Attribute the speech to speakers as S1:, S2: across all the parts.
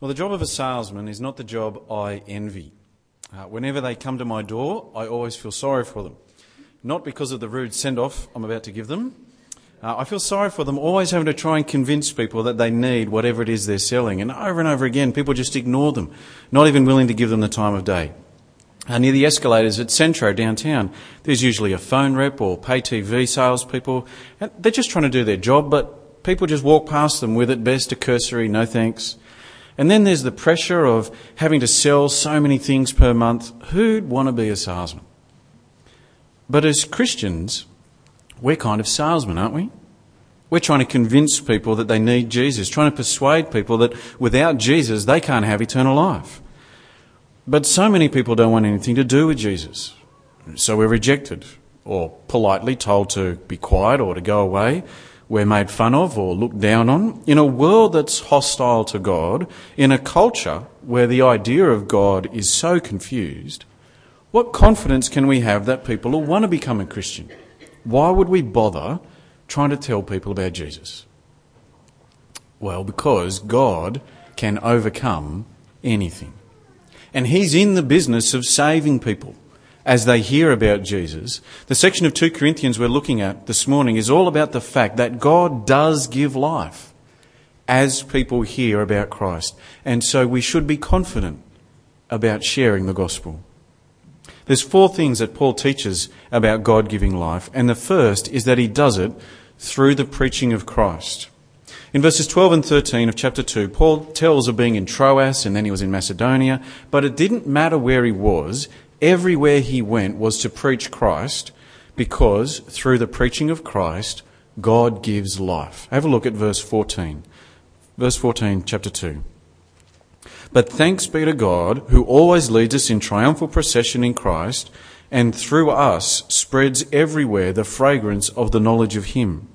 S1: Well, the job of a salesman is not the job I envy. Uh, whenever they come to my door, I always feel sorry for them. Not because of the rude send off I'm about to give them. Uh, I feel sorry for them always having to try and convince people that they need whatever it is they're selling. And over and over again, people just ignore them, not even willing to give them the time of day. Uh, near the escalators at Centro downtown, there's usually a phone rep or pay TV salespeople. And they're just trying to do their job, but people just walk past them with at best a cursory no thanks. And then there's the pressure of having to sell so many things per month. Who'd want to be a salesman? But as Christians, we're kind of salesmen, aren't we? We're trying to convince people that they need Jesus, trying to persuade people that without Jesus they can't have eternal life. But so many people don't want anything to do with Jesus. So we're rejected, or politely told to be quiet or to go away we're made fun of or looked down on, in a world that's hostile to God, in a culture where the idea of God is so confused, what confidence can we have that people will want to become a Christian? Why would we bother trying to tell people about Jesus? Well, because God can overcome anything. And He's in the business of saving people as they hear about Jesus. The section of 2 Corinthians we're looking at this morning is all about the fact that God does give life as people hear about Christ. And so we should be confident about sharing the gospel. There's four things that Paul teaches about God giving life, and the first is that he does it through the preaching of Christ. In verses 12 and 13 of chapter 2, Paul tells of being in Troas and then he was in Macedonia, but it didn't matter where he was, Everywhere he went was to preach Christ because through the preaching of Christ, God gives life. Have a look at verse 14. Verse 14, chapter 2. But thanks be to God who always leads us in triumphal procession in Christ and through us spreads everywhere the fragrance of the knowledge of Him.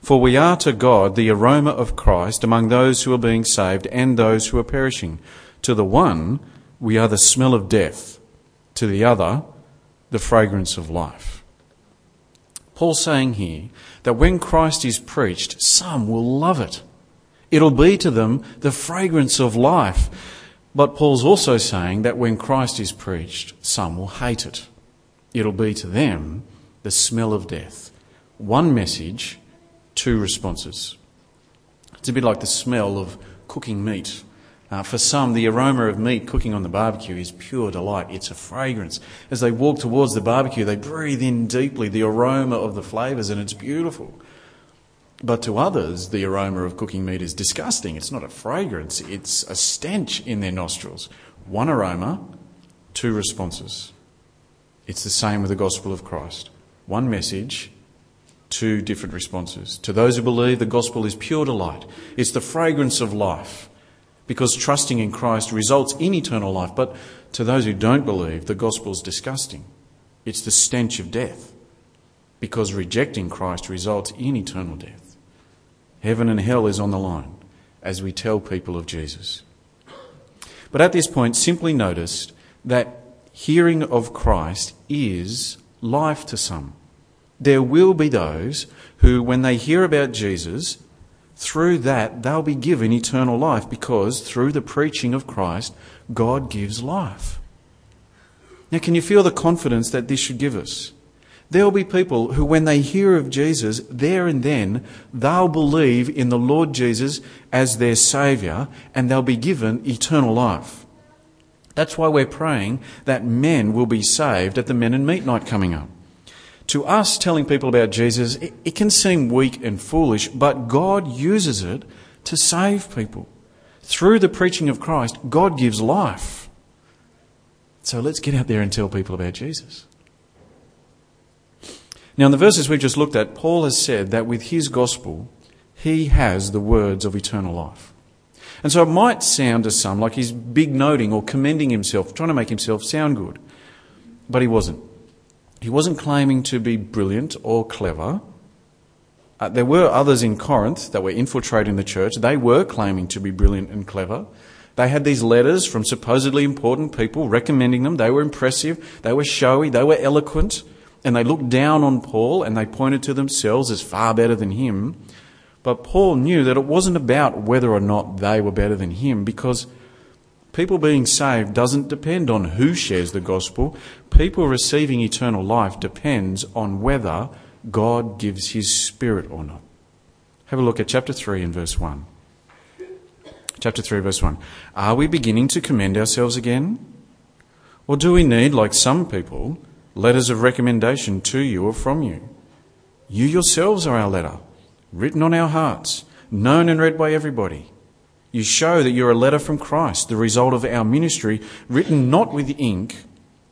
S1: For we are to God the aroma of Christ among those who are being saved and those who are perishing. To the one, we are the smell of death to the other the fragrance of life. Paul's saying here that when Christ is preached, some will love it. It'll be to them the fragrance of life. But Paul's also saying that when Christ is preached, some will hate it. It'll be to them the smell of death. One message, two responses. It's a bit like the smell of cooking meat uh, for some, the aroma of meat cooking on the barbecue is pure delight. It's a fragrance. As they walk towards the barbecue, they breathe in deeply the aroma of the flavours, and it's beautiful. But to others, the aroma of cooking meat is disgusting. It's not a fragrance, it's a stench in their nostrils. One aroma, two responses. It's the same with the gospel of Christ. One message, two different responses. To those who believe, the gospel is pure delight, it's the fragrance of life because trusting in Christ results in eternal life. But to those who don't believe, the gospel is disgusting. It's the stench of death because rejecting Christ results in eternal death. Heaven and hell is on the line as we tell people of Jesus. But at this point, simply notice that hearing of Christ is life to some. There will be those who, when they hear about Jesus, through that they'll be given eternal life because through the preaching of Christ, God gives life. Now, can you feel the confidence that this should give us? There will be people who, when they hear of Jesus, there and then, they'll believe in the Lord Jesus as their Saviour and they'll be given eternal life. That's why we're praying that men will be saved at the Men and Meat Night coming up. To us, telling people about Jesus, it, it can seem weak and foolish, but God uses it to save people. Through the preaching of Christ, God gives life. So let's get out there and tell people about Jesus. Now, in the verses we've just looked at, Paul has said that with his gospel, he has the words of eternal life. And so it might sound to some like he's big noting or commending himself, trying to make himself sound good. But he wasn't. He wasn't claiming to be brilliant or clever. Uh, there were others in Corinth that were infiltrating the church. They were claiming to be brilliant and clever. They had these letters from supposedly important people recommending them. They were impressive. They were showy. They were eloquent. And they looked down on Paul and they pointed to themselves as far better than him. But Paul knew that it wasn't about whether or not they were better than him because people being saved doesn't depend on who shares the gospel. People receiving eternal life depends on whether God gives his spirit or not. Have a look at chapter 3 and verse 1. Chapter 3, verse 1. Are we beginning to commend ourselves again? Or do we need, like some people, letters of recommendation to you or from you? You yourselves are our letter, written on our hearts, known and read by everybody. You show that you're a letter from Christ, the result of our ministry, written not with ink,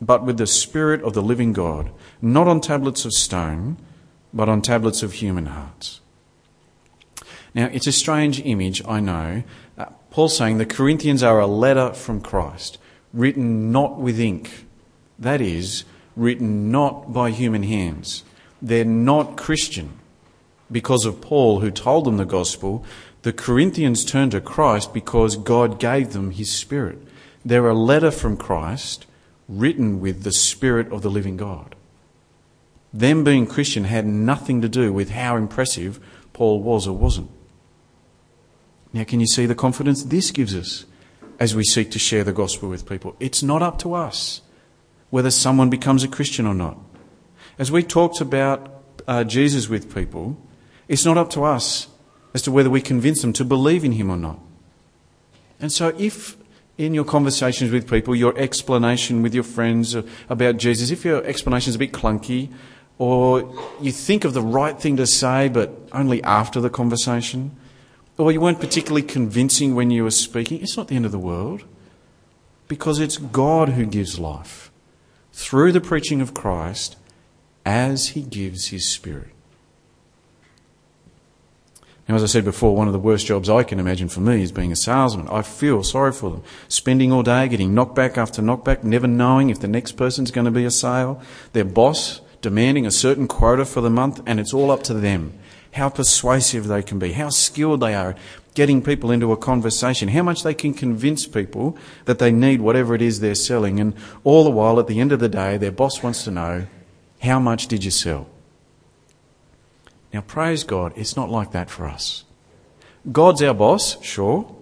S1: but with the Spirit of the living God, not on tablets of stone, but on tablets of human hearts. Now, it's a strange image, I know. Uh, Paul's saying the Corinthians are a letter from Christ, written not with ink. That is, written not by human hands. They're not Christian. Because of Paul, who told them the gospel, the Corinthians turned to Christ because God gave them his Spirit. They're a letter from Christ, written with the Spirit of the living God. Them being Christian had nothing to do with how impressive Paul was or wasn't. Now, can you see the confidence this gives us as we seek to share the gospel with people? It's not up to us whether someone becomes a Christian or not. As we talked about uh, Jesus with people, it's not up to us as to whether we convince them to believe in him or not. And so, if in your conversations with people, your explanation with your friends about Jesus, if your explanation is a bit clunky, or you think of the right thing to say but only after the conversation, or you weren't particularly convincing when you were speaking, it's not the end of the world. Because it's God who gives life through the preaching of Christ as he gives his Spirit. Now, as I said before, one of the worst jobs I can imagine for me is being a salesman. I feel sorry for them. Spending all day getting knockback after knockback, never knowing if the next person's going to be a sale. Their boss demanding a certain quota for the month, and it's all up to them how persuasive they can be, how skilled they are at getting people into a conversation, how much they can convince people that they need whatever it is they're selling. And all the while, at the end of the day, their boss wants to know, how much did you sell? Now, praise God, it's not like that for us. God's our boss, sure,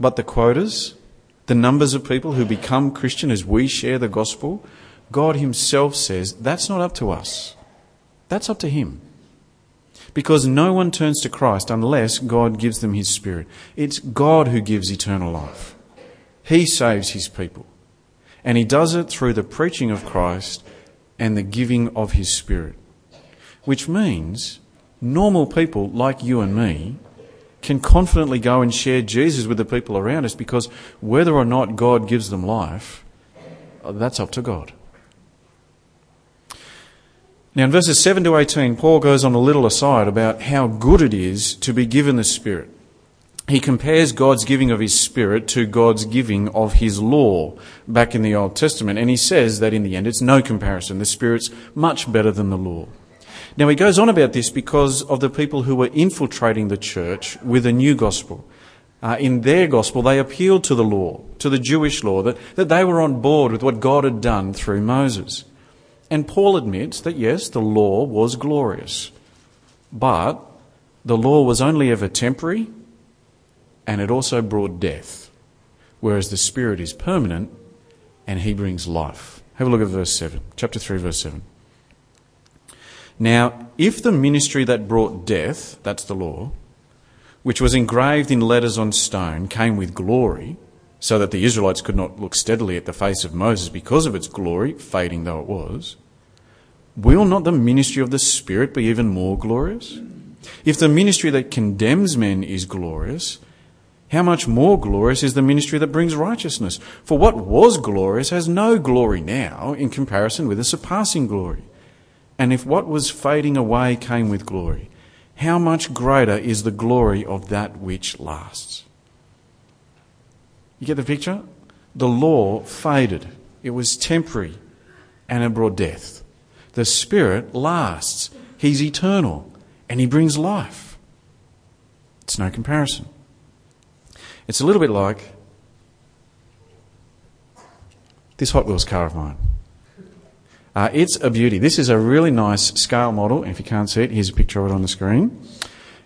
S1: but the quotas, the numbers of people who become Christian as we share the gospel, God Himself says that's not up to us. That's up to Him because no one turns to Christ unless God gives them His Spirit. It's God who gives eternal life. He saves His people. And He does it through the preaching of Christ and the giving of His Spirit. Which means normal people like you and me can confidently go and share Jesus with the people around us because whether or not God gives them life, uh, that's up to God. Now, in verses 7 to 18, Paul goes on a little aside about how good it is to be given the Spirit. He compares God's giving of His Spirit to God's giving of His law back in the Old Testament, and he says that in the end it's no comparison. The Spirit's much better than the law. Now, he goes on about this because of the people who were infiltrating the church with a new gospel. Uh, in their gospel, they appealed to the law, to the Jewish law, that, that they were on board with what God had done through Moses. And Paul admits that yes, the law was glorious, but the law was only ever temporary and it also brought death, whereas the Spirit is permanent and he brings life. Have a look at verse 7, chapter 3, verse 7. Now, if the ministry that brought death, that's the law, which was engraved in letters on stone, came with glory, so that the Israelites could not look steadily at the face of Moses because of its glory, fading though it was, will not the ministry of the Spirit be even more glorious? If the ministry that condemns men is glorious, how much more glorious is the ministry that brings righteousness? For what was glorious has no glory now in comparison with the surpassing glory. And if what was fading away came with glory, how much greater is the glory of that which lasts? You get the picture? The law faded, it was temporary, and it brought death. The Spirit lasts, He's eternal, and He brings life. It's no comparison. It's a little bit like this Hot Wheels car of mine. Uh, it's a beauty. This is a really nice scale model. If you can't see it, here's a picture of it on the screen.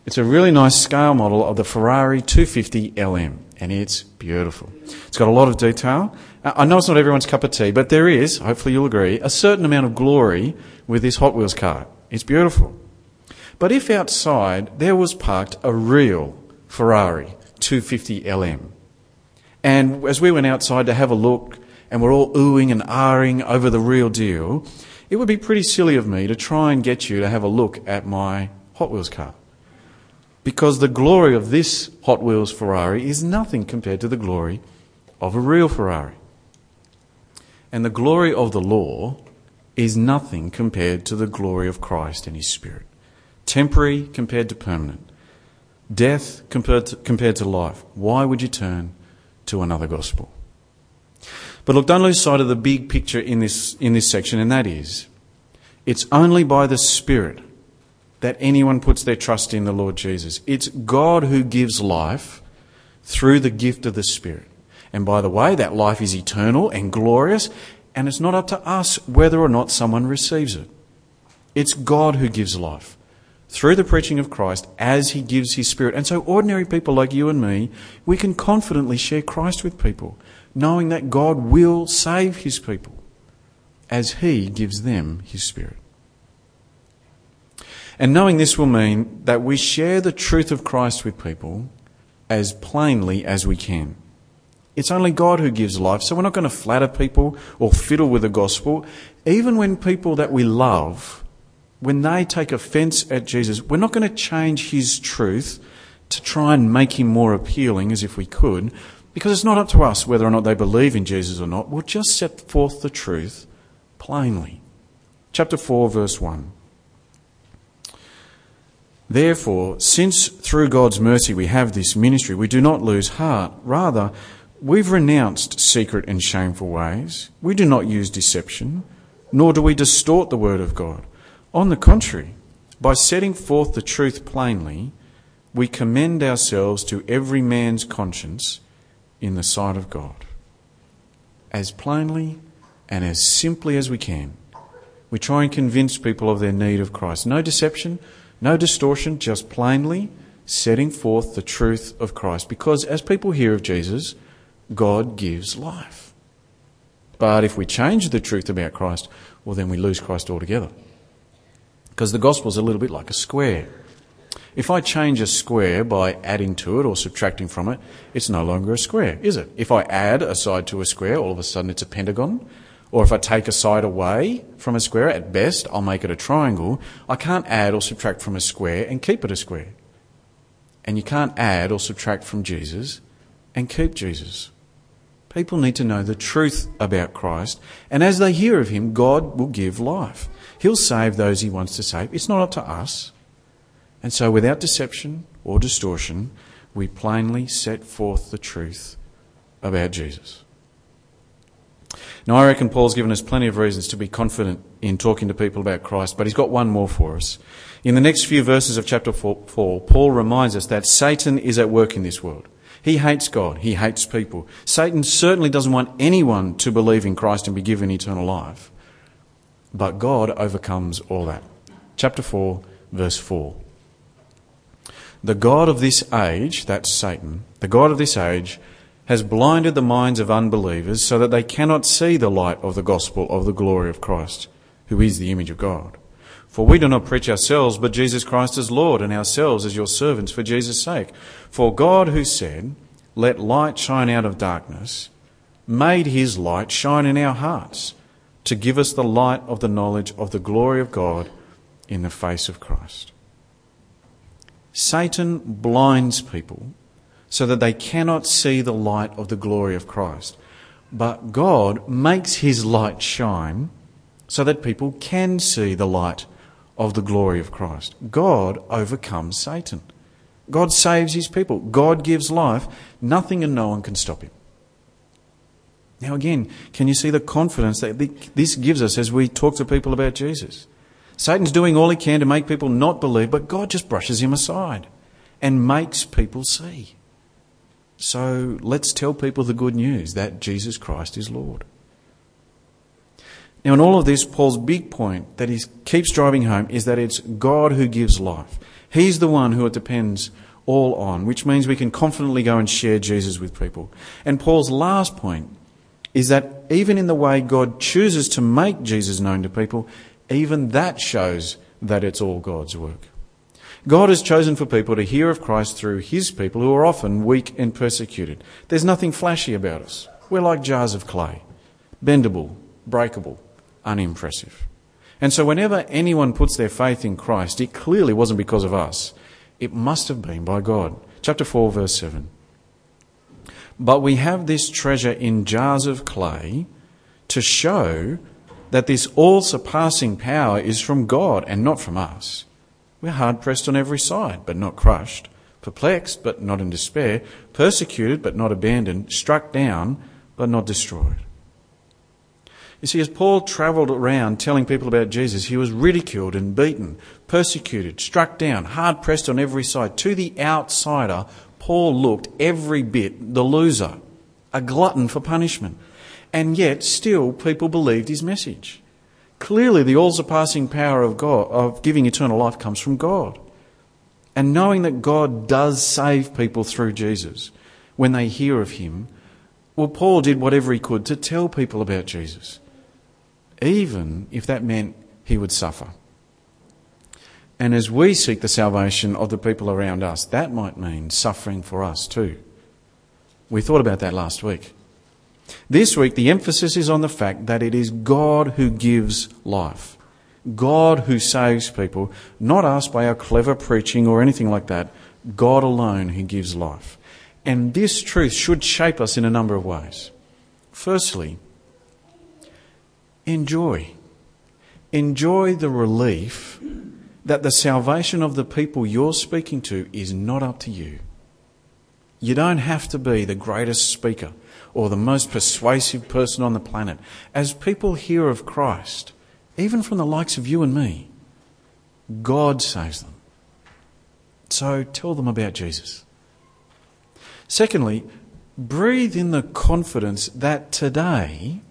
S1: It's a really nice scale model of the Ferrari 250 LM, and it's beautiful. It's got a lot of detail. I know it's not everyone's cup of tea, but there is, hopefully you'll agree, a certain amount of glory with this Hot Wheels car. It's beautiful. But if outside there was parked a real Ferrari 250 LM, and as we went outside to have a look, and we're all oohing and ahhing over the real deal, it would be pretty silly of me to try and get you to have a look at my Hot Wheels car. Because the glory of this Hot Wheels Ferrari is nothing compared to the glory of a real Ferrari. And the glory of the law is nothing compared to the glory of Christ and His Spirit. Temporary compared to permanent. Death compared to, compared to life. Why would you turn to another gospel? But look, don't lose sight of the big picture in this, in this section, and that is it's only by the Spirit that anyone puts their trust in the Lord Jesus. It's God who gives life through the gift of the Spirit. And by the way, that life is eternal and glorious, and it's not up to us whether or not someone receives it. It's God who gives life through the preaching of Christ as He gives His Spirit. And so, ordinary people like you and me, we can confidently share Christ with people, knowing that God will save His people as He gives them His Spirit. And knowing this will mean that we share the truth of Christ with people as plainly as we can. It's only God who gives life, so we're not going to flatter people or fiddle with the gospel. Even when people that we love, when they take offence at Jesus, we're not going to change his truth to try and make him more appealing as if we could, because it's not up to us whether or not they believe in Jesus or not. We'll just set forth the truth plainly. Chapter 4, verse 1. Therefore, since through God's mercy we have this ministry, we do not lose heart. Rather, We've renounced secret and shameful ways. We do not use deception, nor do we distort the word of God. On the contrary, by setting forth the truth plainly, we commend ourselves to every man's conscience in the sight of God. As plainly and as simply as we can, we try and convince people of their need of Christ. No deception, no distortion, just plainly setting forth the truth of Christ. Because as people hear of Jesus, God gives life. But if we change the truth about Christ, well, then we lose Christ altogether. Because the gospel is a little bit like a square. If I change a square by adding to it or subtracting from it, it's no longer a square, is it? If I add a side to a square, all of a sudden it's a pentagon. Or if I take a side away from a square, at best I'll make it a triangle. I can't add or subtract from a square and keep it a square. And you can't add or subtract from Jesus and keep Jesus. People need to know the truth about Christ, and as they hear of him, God will give life. He'll save those he wants to save. It's not up to us. And so, without deception or distortion, we plainly set forth the truth about Jesus. Now, I reckon Paul's given us plenty of reasons to be confident in talking to people about Christ, but he's got one more for us. In the next few verses of chapter 4, Paul reminds us that Satan is at work in this world. He hates God. He hates people. Satan certainly doesn't want anyone to believe in Christ and be given eternal life. But God overcomes all that. Chapter 4, verse 4. The God of this age, that's Satan, the God of this age, has blinded the minds of unbelievers so that they cannot see the light of the gospel of the glory of Christ, who is the image of God. For we do not preach ourselves, but Jesus Christ as Lord, and ourselves as your servants for Jesus' sake. For God, who said, Let light shine out of darkness, made his light shine in our hearts to give us the light of the knowledge of the glory of God in the face of Christ. Satan blinds people so that they cannot see the light of the glory of Christ. But God makes his light shine so that people can see the light of the glory of Christ. God overcomes Satan. God saves his people. God gives life. Nothing and no one can stop him. Now, again, can you see the confidence that this gives us as we talk to people about Jesus? Satan's doing all he can to make people not believe, but God just brushes him aside and makes people see. So let's tell people the good news that Jesus Christ is Lord. Now, in all of this, Paul's big point that he keeps driving home is that it's God who gives life. He's the one who it depends all on, which means we can confidently go and share Jesus with people. And Paul's last point is that even in the way God chooses to make Jesus known to people, even that shows that it's all God's work. God has chosen for people to hear of Christ through his people who are often weak and persecuted. There's nothing flashy about us. We're like jars of clay, bendable, breakable, unimpressive. And so whenever anyone puts their faith in Christ, it clearly wasn't because of us. It must have been by God. Chapter 4, verse 7. But we have this treasure in jars of clay to show that this all surpassing power is from God and not from us. We're hard pressed on every side, but not crushed, perplexed, but not in despair, persecuted, but not abandoned, struck down, but not destroyed. You see, as Paul travelled around telling people about Jesus, he was ridiculed and beaten, persecuted, struck down, hard pressed on every side. To the outsider, Paul looked every bit the loser, a glutton for punishment. And yet, still, people believed his message. Clearly, the all surpassing power of God, of giving eternal life, comes from God. And knowing that God does save people through Jesus when they hear of him, well, Paul did whatever he could to tell people about Jesus, even if that meant he would suffer. And as we seek the salvation of the people around us, that might mean suffering for us too. We thought about that last week. This week, the emphasis is on the fact that it is God who gives life. God who saves people, not us by our clever preaching or anything like that. God alone who gives life. And this truth should shape us in a number of ways. Firstly, enjoy. Enjoy the relief that the salvation of the people you're speaking to is not up to you. You don't have to be the greatest speaker or the most persuasive person on the planet. As people hear of Christ, even from the likes of you and me, God saves them. So tell them about Jesus. Secondly, breathe in the confidence that today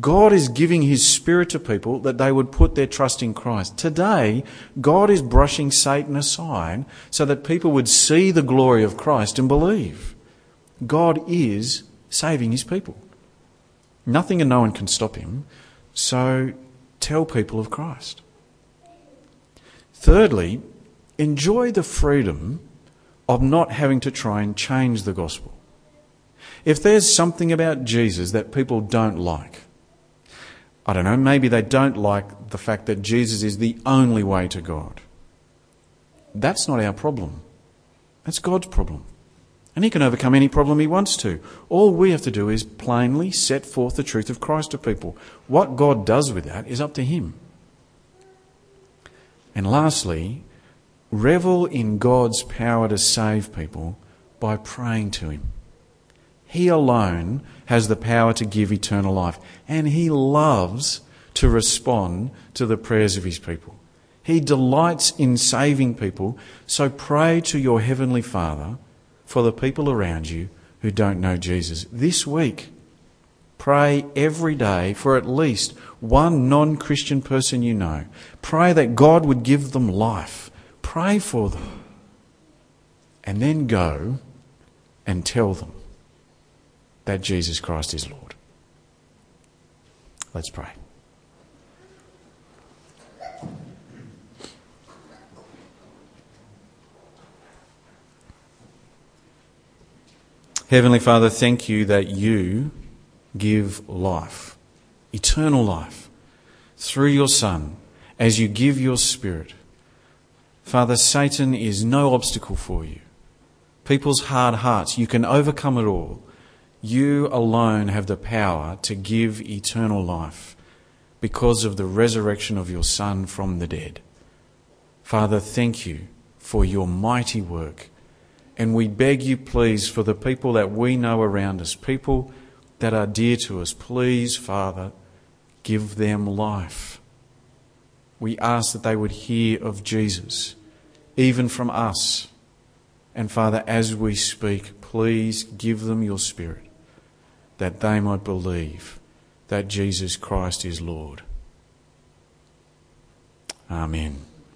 S1: God is giving His Spirit to people that they would put their trust in Christ. Today, God is brushing Satan aside so that people would see the glory of Christ and believe. God is saving his people. Nothing and no one can stop him, so tell people of Christ. Thirdly, enjoy the freedom of not having to try and change the gospel. If there's something about Jesus that people don't like, I don't know, maybe they don't like the fact that Jesus is the only way to God. That's not our problem. That's God's problem. And he can overcome any problem he wants to. All we have to do is plainly set forth the truth of Christ to people. What God does with that is up to him. And lastly, revel in God's power to save people by praying to him. He alone has the power to give eternal life, and he loves to respond to the prayers of his people. He delights in saving people, so pray to your heavenly Father for the people around you who don't know Jesus. This week, pray every day for at least one non Christian person you know. Pray that God would give them life. Pray for them. And then go and tell them that Jesus Christ is Lord. Let's pray. Heavenly Father, thank you that you give life, eternal life, through your Son as you give your Spirit. Father, Satan is no obstacle for you. People's hard hearts, you can overcome it all. You alone have the power to give eternal life because of the resurrection of your Son from the dead. Father, thank you for your mighty work and we beg you, please, for the people that we know around us, people that are dear to us, please, Father, give them life. We ask that they would hear of Jesus, even from us. And Father, as we speak, please give them your Spirit, that they might believe that Jesus Christ is Lord. Amen.